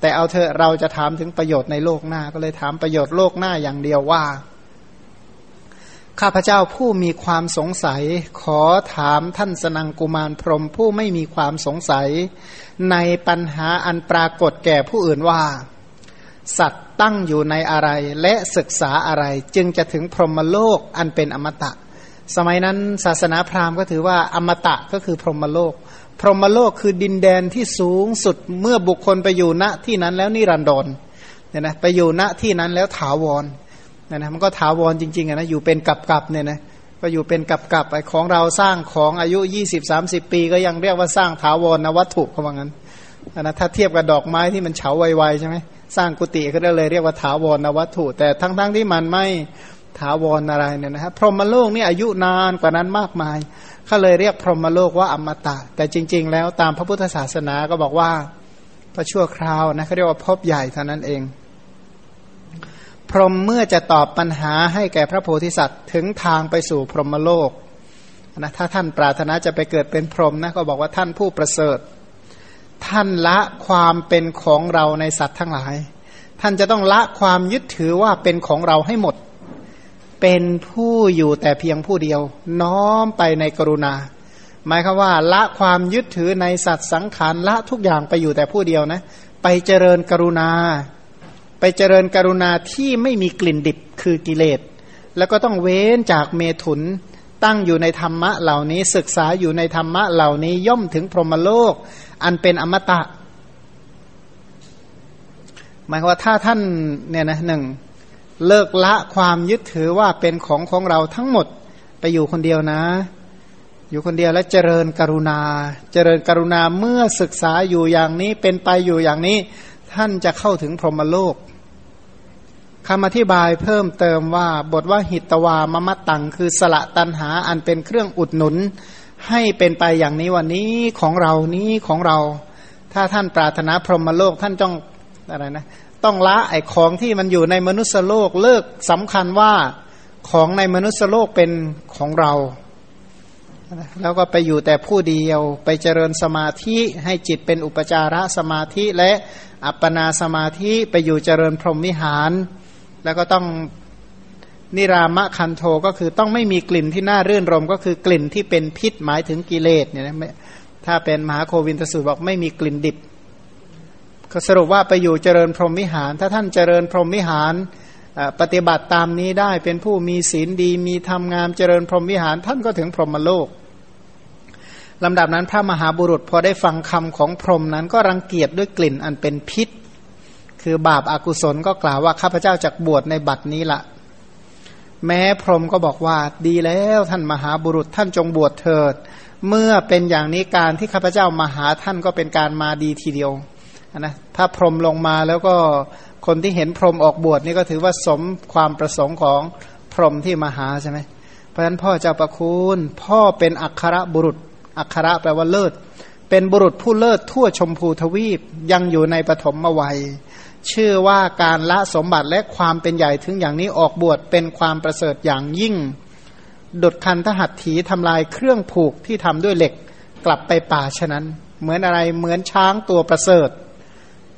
แต่เอาเถอะเราจะถามถึงประโยชน์ในโลกหน้า ก็เลยถามประโยชน์โลกหน้าอย่างเดียวว่า ข้าพเจ้าผู้มีความสงสัย ขอถามท่านสนังกุมารพรมผู้ไม่มีความสงสัย ในปัญหาอันปรากฏแก่ผู้อื่นว่า สัตว์ตั้งอยู่ในอะไรและศึกษาอะไรจึงจะถึงพรหมโลกอันเป็นอมตะ สมัยนั้นศาสนาพราหมณ์ก็ถือว่าอมตะก็คือพรหมโลก พรหมโลกคือดินแดนที่สูงสุดเมื่อบุคคลไปอยู่ณที่นั้นแล้วนิรันดรเนี่ยนะไปอยู่ณที่นั้นแล้วถาวรเนะนะมันก็ถาวรจริงๆนะอยู่เป็นกับกับเนี่ยนะก็อยู่เป็นกับกับไอของเราสร้างของอายุยี่สิบสามสิบปี ก็ยังเรียกว่าสร้างถาวรนะวัตถุเขาว่างั้นนะถ้าเทียบกับดอกไม้ที่มันเฉาไวๆใช่ไหมสร้างกุฏิก็ได้เลยเรียกว่าถาวรวัตถุ แต่ทั้งๆทที่มันไม่ถาวรอะไรเนี่ยนะครับพรหมโลกนี่อายุนานกว่านั้นมากมายเขาเลยเรียกพรหมโลกว่าอมตะ แต่จริง ๆ แล้วตามพระพุทธศาสนาก็บอกว่าพระชั่วคราวนะเขาเรียกว่าพบใหญ่เท่านั้นเอง พรหมเมื่อจะตอบปัญหาให้แก่พระโพธิสัตว์ถึงทางไปสู่พรหมโลกนะถ้าท่านปรารถนาจะไปเกิดเป็นพรหมนะก็บอกว่าท่านผู้ประเสริฐ ท่านละความเป็นของเราในสัตว์ทั้งหลาย ท่านจะต้องละความยึดถือว่าเป็นของเราให้หมด เป็นผู้อยู่แต่เพียงผู้เดียว น้อมไปในกรุณา หมายคือว่า ละความยึดถือในสัตว์สังขารละทุกอย่างไปอยู่แต่ผู้เดียวนะ ไปเจริญกรุณา ไปเจริญกรุณาที่ไม่มีกลิ่นดิบคือกิเลส แล้วก็ต้องเว้นจากเมถุน ตั้งอยู่ในธรรมะเหล่านี้ ศึกษาอยู่ในธรรมะเหล่านี้ย่อมถึงพรหมโลก อันเป็นอมตะ หมายว่าถ้าท่านเนี่ยนะหนึ่งเลิกละความยึดถือว่าเป็นของของเราทั้งหมดไปอยู่คนเดียวนะ อยู่คนเดียวแล้วเจริญกรุณา เจริญกรุณาเมื่อศึกษาอยู่อย่างนี้เป็นไปอยู่อย่างนี้ ท่านจะเข้าถึงพรหมโลก คำอธิบายเพิ่มเติมว่าบทว่าหิตวามมัตตัง คือสละตันหาอันเป็นเครื่องอุดหนุน ให้เป็นไปอย่างนี้วันนี้ของเรานี้ของเรา ถ้าท่านปรารถนาพรหมโลกท่านต้องอะไรนะต้องละไอของที่มันอยู่ในมนุษยโลกเลิกสำคัญว่าของในมนุษยโลกเป็นของเรา แล้วก็ไปอยู่แต่ผู้เดียวไปเจริญสมาธิให้จิตเป็นอุปจารสมาธิและอัปปนาสมาธิไปอยู่เจริญพรหมวิหาร แล้วก็ต้องนิรามะคันโทก็คือต้องไม่มีกลิ่นที่น่ารื่นรม ก็คือกลิ่นที่เป็นพิษหมายถึงกิเลสเนี่ยนะถ้าเป็นมหาโควินทสูตรบอกไม่มีกลิ่นดิบก็สรุปว่าไปอยู่เจริญพรหมวิหาร ถ้าท่านเจริญพรหมวิหารปฏิบัติตามนี้ได้เป็นผู้มีศีลดี มีธรรมงามเจริญพรหมวิหาร ท่านก็ถึงพรหมโลกลำดับนั้นพระมหาบุรุษพอได้ฟังคำของพรหมนั้นก็รังเกียจด้วยกลิ่นอันเป็นพิษ คือบาปอากุศลก็กล่าวว่าข้าพเจ้าจะบวชในบัดนี้ละแม้พรหมก็บอกว่าดีแล้วท่านมหาบุรุษท่านจงบวชเถิด เมื่อเป็นอย่างนี้การที่ข้าพเจ้ามาหาท่านก็เป็นการมาดีทีเดียวนะถ้าพรหมลงมาแล้วก็คนที่เห็นพรหมออกบวชนี่ก็ถือว่าสมความประสงค์ของพรหมที่มาหาใช่ไหมเพราะฉะนั้นพ่อเจ้าประคุณพ่อเป็นอัครบุรุษ อัครแปลว่าเลิศ เป็นบุรุษผู้เลิศทั่วชมพูทวีปยังอยู่ในปฐมวัย ชื่อว่าการละสมบัติและความเป็นใหญ่ถึงอย่างนี้ออกบวชเป็นความประเสริฐอย่างยิ่งดุดคันทหัตถีทำลายเครื่องผูกที่ทำด้วยเหล็กกลับไปป่าฉะนั้น เหมือนอะไรเหมือนช้างตัวประเสริฐ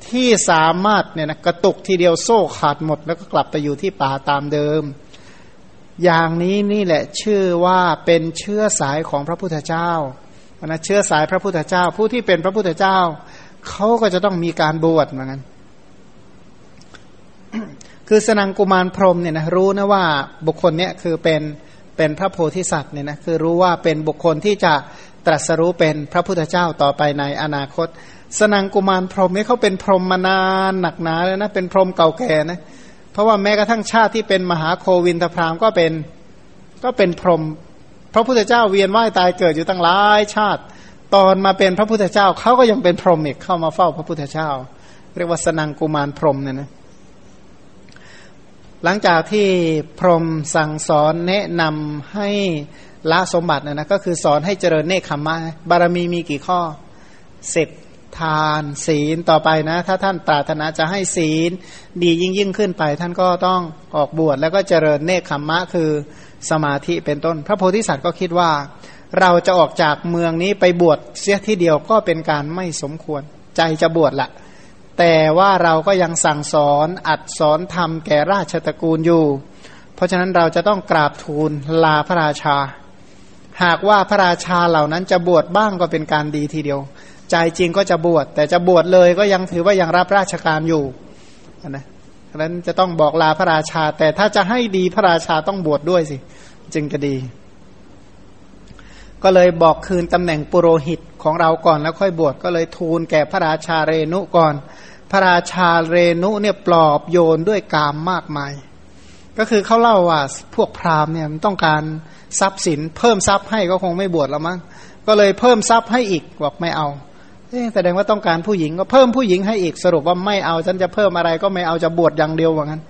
ที่สามารถเนี่ยนะกระตุกทีเดียวโซ่ขาดหมด แล้วก็กลับไปอยู่ที่ป่าตามเดิม อย่างนี้นี่แหละชื่อว่าเป็นเชื้อสายของพระพุทธเจ้านะเชื้อสายพระพุทธเจ้า ผู้ที่เป็นพระพุทธเจ้าเขาก็จะต้องมีการบวชเหมือนกัน คือสนังกุมารพรมเนี่ยนะรู้นะว่าบุคคลเนี่ยคือเป็นเป็นพระโพธิสัตว์เนี่ยนะคือรู้ว่าเป็นบุคคลที่จะตรัสรู้เป็นพระพุทธเจ้าต่อไปในอนาคต สนังกุมารพรหมนี่เขาเป็นพรหมมานานหนักหนาเลยนะเป็นพรหมเก่าแก่นะเพราะว่าแม้กระทั่งชาติที่เป็นมหาโควินทพรามก็เป็นก็เป็นพรหมพระพุทธเจ้าเวียนว่ายตายเกิดอยู่ตั้งหลายชาติ ตอนมาเป็นพระพุทธเจ้าเขาก็ยังเป็นพรหมอีกเข้ามาเฝ้าพระพุทธเจ้า เรียกว่าสนังกุมารพรหมเนี่ยนะ หลังจากที่พรหมสั่งสอนแนะนำให้ละสมบัตินะนะก็คือสอนให้เจริญเนคขมมะบารมีมีกี่ข้อสิบทานศีลต่อไปนะ ถ้าท่านปรารถนาจะให้ศีลดียิ่งยิ่งขึ้นไป ท่านก็ต้องออกบวชแล้วก็เจริญเนคขมมะคือสมาธิเป็นต้น พระโพธิสัตว์ก็คิดว่า เราจะออกจากเมืองนี้ไปบวชเสียที่เดียวก็เป็นการไม่สมควร ใจจะบวชละ แต่ว่าเราก็ยังสั่งสอนอัดสอนทำแก่ราชตระกูลอยู่ เพราะฉะนั้นเราจะต้องกราบทูลลาพระราชา หากว่าพระราชาเหล่านั้นจะบวชบ้างก็เป็นการดีทีเดียว ใจจริงก็จะบวช แต่จะบวชเลยก็ยังถือว่ายังรับราชการอยู่นะฉะนั้นจะต้องบอกลาพระราชา แต่ถ้าจะให้ดีพระราชาต้องบวชดด้วยสิ จึงจะดี ก็เลยบอกคืนตำแหน่งปุโรหิตของเราก่อนแล้วค่อยบวชก็เลยทูลแก่พระราชาเรนุก่อน พระราชาเรนุเนี่ยปลอบโยนด้วยกามมากมาย ก็คือเขาเล่าว่าพวกพราหมณ์เนี่ยต้องการทรัพย์สิน เพิ่มทรัพย์ให้ก็คงไม่บวชแล้วมั้งก็เลยเพิ่มทรัพย์ให้อีกบอกไม่เอาแสดงว่าต้องการผู้หญิงก็เพิ่มผู้หญิงให้อีกสรุปว่าไม่เอาฉันจะเพิ่มอะไรก็ไม่เอาจะบวชอย่างเดียวว่างั้น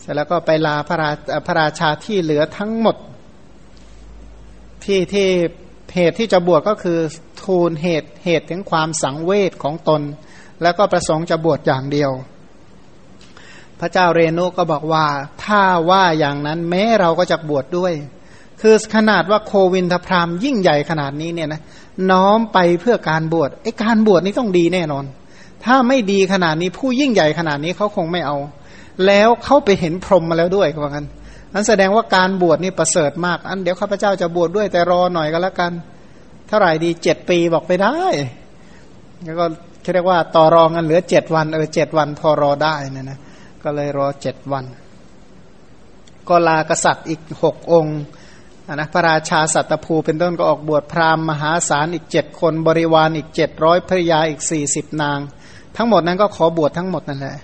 เสร็จแล้วก็ไปลาพระราพระราชาที่เหลือทั้งหมด ที่ที่เหตุที่จะบวชก็คือทูลเหตุเหตุถึงความสังเวชของตน แล้วก็ประสงค์จะบวชอย่างเดียว พระเจ้าเรนุก็บอกว่าถ้าว่าอย่างนั้นแม้เราก็จะบวชดด้วย คือขนาดว่าโควินทพรามยิ่งใหญ่ขนาดนี้เนี่ยนะน้อมไปเพื่อการบวชไอ้การบวชนี่ต้องดีแน่นอน ถ้าไม่ดีขนาดนี้ผู้ยิ่งใหญ่ขนาดนี้เขาคงไม่เอา แล้วเขาไปเห็นพรหมมาแล้วด้วยว่ากัน นั้นแสดงว่าการบวชนี่ประเสริฐมาก อันเดี๋ยวข้าพเจ้าจะบวชดด้วยแต่รอหน่อยก็แล้วกัน เท่าไหร่ดีเจ็ดปีบอกไปได้ แล้วก็เรียกว่าต่อรองกันเหลือเจ็ดวันเออเจ็ดวันพอรอได้นะนะก็เลยรอเจ็ดวัน ก็ลากษัตริย์อีกหกองค์นะพระราชาสัตภูเป็นต้นก็ออกบวชพราหมณ์มหาศาลอีกเจ็ดคนบริวารอีกเจ็ดร้อยภริยาอีกสี่สิบนาง ทั้งหมดนั้นก็ขอบวชทั้งหมดนั่นแหละ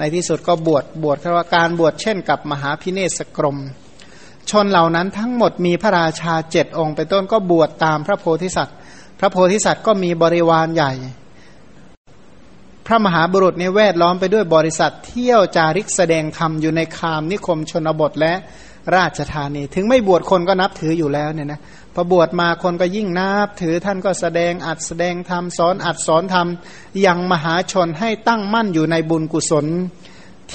ในที่สุดก็บวชบวชคือว่าการบวชเช่นกับมหาพิเนศกรม ชนเหล่านั้นทั้งหมดมีพระราชาเจ็ดองค์เป็นต้นก็บวชตามพระโพธิสัตว์ พระโพธิสัตว์ก็มีบริวารใหญ่ พระมหาบุรุษในแวดล้อมไปด้วยบริษัทเที่ยวจาริกแสดงธรรมอยู่ในคามนิคมชนบทและ ราชธานี ถึงไม่บวชคนก็นับถืออยู่แล้วเนี่ยนะพอบวชมาคนก็ยิ่งนับถือท่านก็แสดงอัดแสดงธรรมสอนอัดสอนธรรมยังมหาชนให้ตั้งมั่นอยู่ในบุญกุศล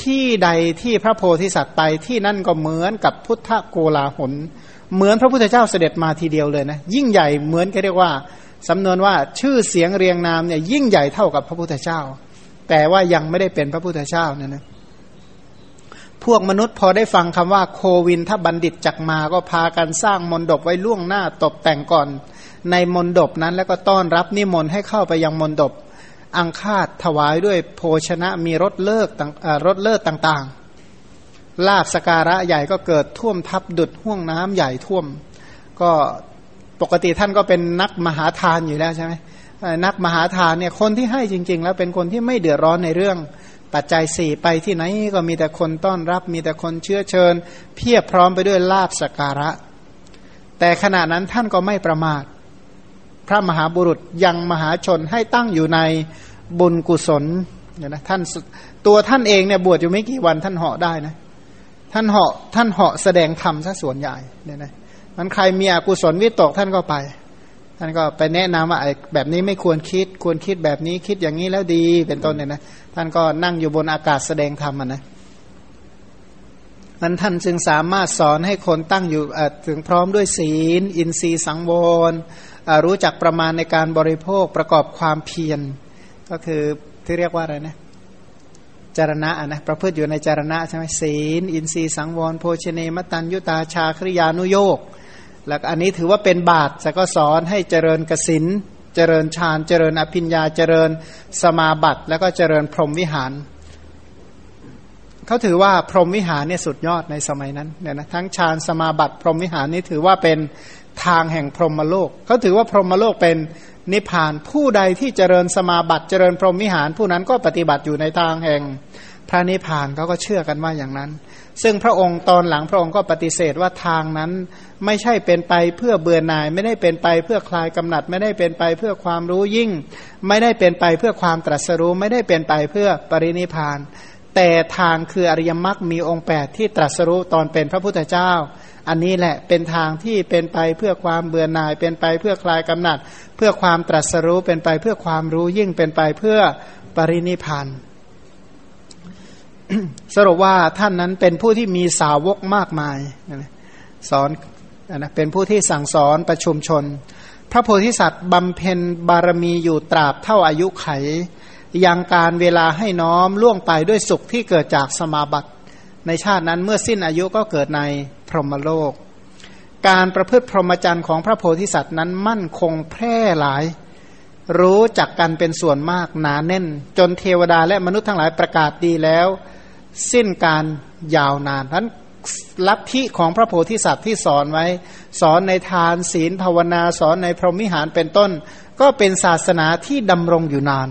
ที่ใดที่พระโพธิสัตว์ไปที่นั่นก็เหมือนกับพุทธโกลาหล เหมือนพระพุทธเจ้าเสด็จมาทีเดียวเลยนะยิ่งใหญ่เหมือนก็เรียกว่าสำนวนว่าชื่อเสียงเรียงนามเนี่ยยิ่งใหญ่เท่ากับพระพุทธเจ้า แต่ว่ายังไม่ได้เป็นพระพุทธเจ้าเนี่ยนะ พวกมนุษย์พอได้ฟังคำว่าโควินถ้าบัณฑิตจักมาก็พากันสร้างมนดบไว้ล่วงหน้าตกแต่งก่อน ในมนดบนั้นแล้วก็ต้อนรับนิมนต์ให้เข้าไปยังมนดบ อังคาดถวายด้วยโภชนะมีรถเลิกรถเลิศต่างๆ ลาบสการะใหญ่ก็เกิดท่วมทับดุดห่วงน้ำใหญ่ท่วม ก็ปกติท่านก็เป็นนักมหาทานอยู่แล้วใช่ไหมนักมหาทานเนี่ยคนที่ให้จริง ๆ แล้วเป็นคนที่ไม่เดือดร้อนในเรื่อง ปัจจัยสี่ไปที่ไหนก็มีแต่คนต้อนรับ มีแต่คนเชื้อเชิญ เพียบพร้อมไปด้วยลาบสการะ แต่ขณะนั้นท่านก็ไม่ประมาท พระมหาบุรุษยังมหาชนให้ตั้งอยู่ในบุญกุศลเนี่ยนะท่านตัวท่านเองเนี่ยบวชอยู่ไม่กี่วันท่านเหาะได้นะท่านเหาะท่านเหาะแสดงธรรมซะส่วนใหญ่เนี่ยนะมันใครมีอกุศลวิตกท่านก็ไป ท่านก็ไปแนะนำว่าไอ้แบบนี้ไม่ควรคิดควรคิดแบบนี้คิดอย่างนี้แล้วดีเป็นต้นเนี่ยนะ ท่านก็นั่งอยู่บนอากาศแสดงธรรมนะมันท่านจึงสามารถสอนให้คนตั้งอยู่ถึงพร้อมด้วยศีล อินทรีย์สังวรรู้จักประมาณในการบริโภคประกอบความเพียร ก็คือที่เรียกว่าอะไรนะจารณะนะประพฤติอยู่ในจารณะใช่ไหมศีล อินทรีย์สังวรโภชเนมตันยุตาชาคริยานุโยกแล้วอันนี้ถือว่าเป็นบาตรแต่ก็สอนให้เจริญกสิน เจริญฌานเจริญอภิญญาเจริญสมาบัติ แล้วก็เจริญพรหมวิหารเขาถือว่าพรหมวิหารเนี่ยสุดยอดในสมัยนั้นเนี่ยนะทั้งฌานสมาบัติ พรหมวิหารนี่ถือว่าเป็นทางแห่งพรหมโลกเขาถือว่าพรหมโลกเป็นนิพพานผู้ใดที่เจริญสมาบัติ เจริญพรหมวิหาร ผู้นั้นก็ปฏิบัติอยู่ในทางแห่งพระนิพพานเขาก็เชื่อกันว่าอย่างนั้น ซึ่งพระองค์ตอนหลังพระองค์ก็ปฏิเสธว่าทางนั้น ไม่ใช่เป็นไปเพื่อเบื่อหน่าย ไม่ได้เป็นไปเพื่อคลายกำหนัด ไม่ได้เป็นไปเพื่อความรู้ยิ่ง ไม่ได้เป็นไปเพื่อความตรัสรู้ ไม่ได้เป็นไปเพื่อปรินิพาน แต่ทางคืออริยมรรคมีองค์แปดที่ตรัสรู้ตอนเป็นพระพุทธเจ้า อันนี้แหละเป็นทางที่เป็นไปเพื่อความเบื่อหน่าย เป็นไปเพื่อคลายกำหนัด เพื่อความตรัสรู้เป็นไปเพื่อความรู้ยิ่งเป็นไปเพื่อปรินิพาน สรุปว่าท่านนั้นเป็นผู้ที่มีสาวกมากมายสอนนะเป็นผู้ที่สั่งสอนประชุมชน พระโพธิสัตว์บำเพ็ญบารมีอยู่ตราบเท่าอายุไข ยังการเวลาให้น้อมล่วงไปด้วยสุขที่เกิดจากสมาบัติ ในชาตินั้นเมื่อสิ้นอายุก็เกิดในพรหมโลก การประพฤติพรหมจรรย์ของพระโพธิสัตว์นั้นมั่นคงแพร่หลาย รู้จักกันเป็นส่วนมากหนาแน่น จนเทวดาและมนุษย์ทั้งหลายประกาศดีแล้ว สิ้นการยาวนานนั้นลัทธิของพระโพธิสัตว์ที่สอนไว้ สอนในทานศีลภาวนาสอนในพรหมิหารเป็นต้น ก็เป็นศาสนาที่ดำรงอยู่นาน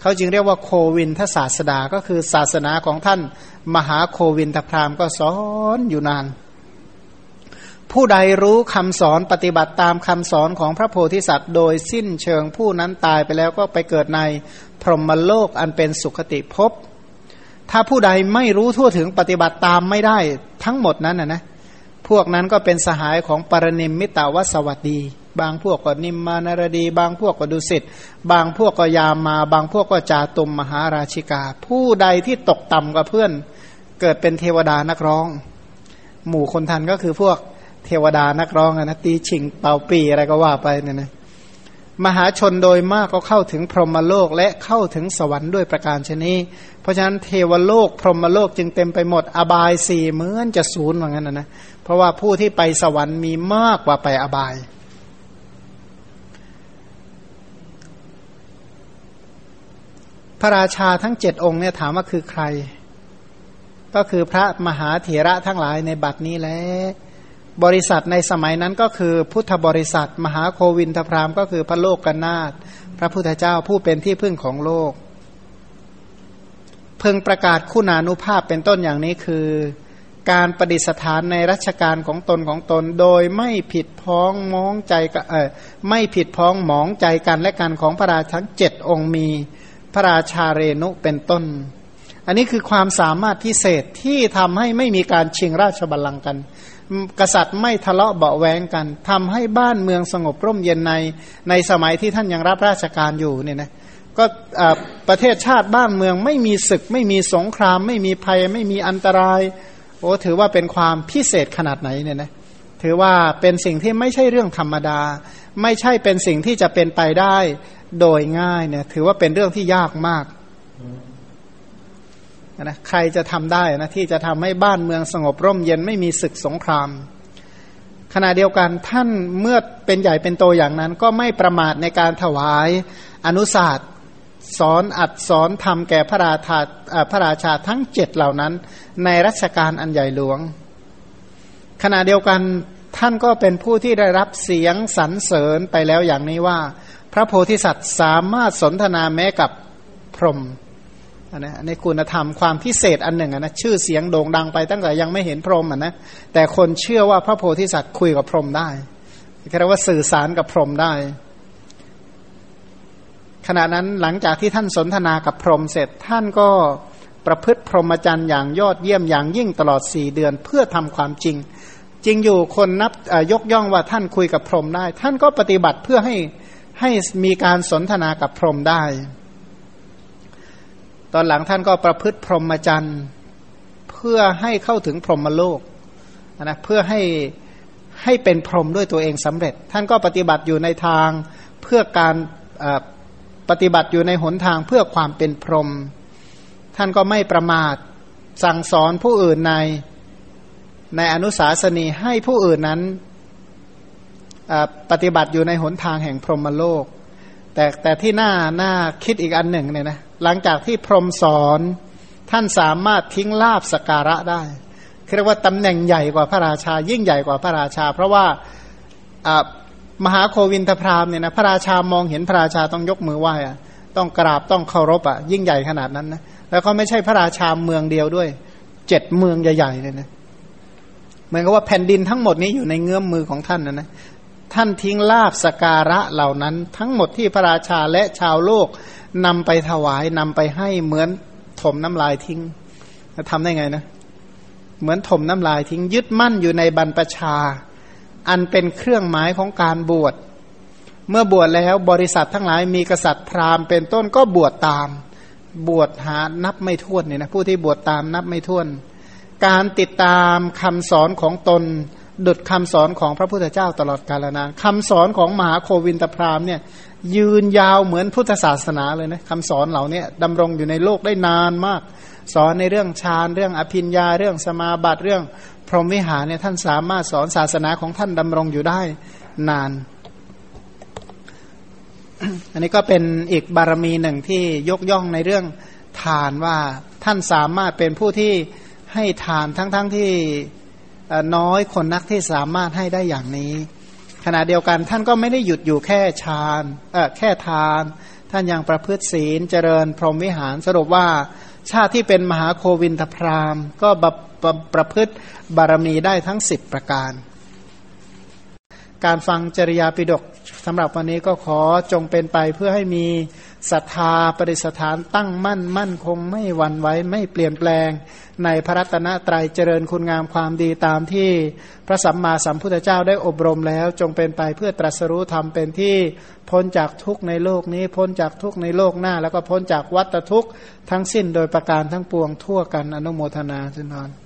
เขาจึงเรียกว่าโควินทศาสดาก็คือศาสนาของท่านมหาโควินทพรามก็สอนอยู่นาน ผู้ใดรู้คำสอนปฏิบัติตามคำสอนของพระโพธิสัตว์ โดยสิ้นเชิงผู้นั้นตายไปแล้วก็ไปเกิดในพรหมโลกอันเป็นสุขติภพ ถ้าผู้ใดไม่รู้ทั่วถึงปฏิบัติตามไม่ได้ทั้งหมดนั้นนะนะพวกนั้นก็เป็นสหายของปรนิมมิตาวสวัสดี บางพวกก็นิมมานารดี บางพวกก็ดุสิตบางพวกก็ยามมา บางพวกก็จาตุมมหาราชิกา ผู้ใดที่ตกต่ำกว่าเพื่อน เกิดเป็นเทวดานักร้อง หมู่คนทันก็คือพวกเทวดานักร้องนะตีชิงเป่าปีอะไรก็ว่าไปเนี่ยนะมหาชนโดยมากก็เข้าถึงพรหมโลกและเข้าถึงสวรรค์ด้วยประการชนี เพราะฉะนั้นเทวโลกพรหมโลกจึงเต็มไปหมด อบายสี่เหมือนจะศูนย์เหมือนกันนะนะเพราะว่าผู้ที่ไปสวรรค์มีมากกว่าไปอบาย พระราชาทั้งเจ็ดองค์เนี่ยถามว่าคือใคร ก็คือพระมหาเถระทั้งหลายในบัดนี้แหละบริษัทในสมัยนั้นก็คือพุทธบริษัท มหาโควินทพรามก็คือพระโลกกนาถพระพุทธเจ้าผู้เป็นที่พึ่งของโลก พิ่งประกาศคุณานุภาพเป็นต้นอย่างนี้คือ การประดิษฐานในรัชกาลของตนของตน โดยไม่ผิดพ้องมองใจเออไม่ผิดพ้องหมองใจกันและกันของพระราชทั้งเจ็ดองค์มีพระราชาเรนุเป็นต้น อันนี้คือความสามารถพิเศษที่ทำให้ไม่มีการชิงราชบัลลังก์กัน กษัตริย์ไม่ทะเลาะเบาแวงกันทำให้บ้านเมืองสงบร่มเย็นในในสมัยที่ท่านยังรับราชการอยู่เนี่ยนะ ก็ประเทศชาติบ้านเมืองไม่มีศึก ไม่มีสงคราม ไม่มีภัย ไม่มีอันตราย โอ้ถือว่าเป็นความพิเศษขนาดไหนเนี่ยนะถือว่าเป็นสิ่งที่ไม่ใช่เรื่องธรรมดา ไม่ใช่เป็นสิ่งที่จะเป็นไปได้โดยง่ายเนี่ยถือว่าเป็นเรื่องที่ยากมากนะใครจะทำได้นะที่จะทำให้บ้านเมืองสงบร่มเย็นไม่มีศึกสงคราม ขณะเดียวกันท่านเมื่อเป็นใหญ่เป็นโตอย่างนั้น ก็ไม่ประมาทในการถวายอนุศาสตร์ สอนอัดสอนทำแก่พระราชาพระราชาทั้งเจ็ดเหล่านั้น ในรัชกาลอันใหญ่หลวง ขณะเดียวกันท่านก็เป็นผู้ที่ได้รับเสียงสรรเสริญไปแล้วอย่างนี้ว่า พระโพธิสัตว์สามารถสนทนาแม้กับพรหมนะในคุณธรรมความพิเศษอันหนึ่งนะชื่อเสียงโด่งดังไปตั้งแต่ยังไม่เห็นพรหมนะแต่คนเชื่อว่าพระโพธิสัตว์คุยกับพรหมได้เรียกว่าสื่อสารกับพรหมได้ ขณะนั้นหลังจากที่ท่านสนทนากับพรหมเสร็จท่านก็ประพฤติพรหมจรรย์อย่างยอดเยี่ยมอย่างยิ่งตลอดสี่เดือนเพื่อทำความจริง จริงอยู่คนนับยกย่องว่าท่านคุยกับพรหมได้ ท่านก็ปฏิบัติเพื่อให้ให้มีการสนทนากับพรหมได้ ตอนหลังท่านก็ประพฤติพรหมจรรย์เพื่อให้เข้าถึงพรหมโลกนะเพื่อให้ให้เป็นพรหมด้วยตัวเองสำเร็จ ท่านก็ปฏิบัติอยู่ในทางเพื่อการ ปฏิบัติอยู่ในหนทางเพื่อความเป็นพรหมท่านก็ไม่ประมาทสั่งสอนผู้อื่นในในอนุสาสนีให้ผู้อื่นนั้นปฏิบัติอยู่ในหนทางแห่งพรหมโลก แต่แต่ที่หน่าหน่าคิดอีกอันหนึ่งเนี่ยนะหลังจากที่พรหมสอนท่านสามารถทิ้งลาบสการะได้เรียกว่าตำแหน่งใหญ่กว่าพระราชา ยิ่งใหญ่กว่าพระราชา เพราะว่า มหาโควินทพรามเนี่ยนะพระราชามองเห็นพระราชาต้องยกมือไหว้อะต้องกราบต้องเคารพอะ ยิ่งใหญ่ขนาดนั้นนะแล้วเขาไม่ใช่พระราชาเมืองเดียวด้วยเจ็ดเมืองใหญ่ๆเลยนะเหมือนกับว่าแผ่นดินทั้งหมดนี้อยู่ในเงื้อมมือของท่านนะนะท่านทิ้งลาบสการะเหล่านั้น ทั้งหมดที่พระราชาและชาวโลกนำไปถวายนำไปให้เหมือนถมน้ำลายทิ้งจะทำได้ไงนะ เหมือนถมน้ำลายทิ้งยึดมั่นอยู่ในบรรพชา อันเป็นเครื่องหมายของการบวช เมื่อบวชแล้วบริษัททั้งหลายมีกษัตริย์พราหมณ์เป็นต้นก็บวชตาม บวชหานับไม่ถ้วนเนี่ยนะผู้ที่บวชตามนับไม่ถ้วน การติดตามคำสอนของตนดุดคำสอนของพระพุทธเจ้าตลอดกาลนานคำสอนของมหาโควินตพราหมณ์เนี่ยยืนยาวเหมือนพุทธศาสนาเลยนะคำสอนเหล่านี้ดำรงอยู่ในโลกได้นานมาก สอนในเรื่องฌานเรื่องอภิญญาเรื่องสมาบัติเรื่อง รหมวิหารเนี่ยท่านสามารถสอนศาสนาของท่านดำรงอยู่ได้นาน อันนี้ก็เป็นอีกบารมีหนึ่งที่ยกย่องในเรื่องทานว่าท่านสามารถเป็นผู้ที่ให้ทานทั้งๆทที่น้อยคนนักที่สามารถให้ได้อย่างนี้ ขณะเดียวกันท่านก็ไม่ได้หยุดอยู่แค่ฌานเออแค่ทาน ท่านยังประพฤติศีลเจริญพรหมวิหารสรุปว่าชาติที่เป็นมหาโควินทพรามก็ประ ประพฤติบารมีได้ทั้งสิบประการ การฟังจริยาปิดกสำหรับวันนี้ก็ขอจงเป็นไปเพื่อให้มีศรัทธาปริสถานตั้งมั่นมั่นคงไม่หวั่นไหวไม่เปลี่ยนแปลง ในพระรัตนตรัยเจริญคุณงามความดีตามที่พระสัมมาสัมพุทธเจ้าได้อบรมแล้ว จงเป็นไปเพื่อตรัสรู้ธรรมเป็นที่พ้นจากทุกในโลกนี้พ้นจากทุกในโลกหน้า แล้วก็พ้นจากวัฏทุกทั้งสิ้นโดยประการทั้งปวงทั่วกันอนุโมทนาสินอน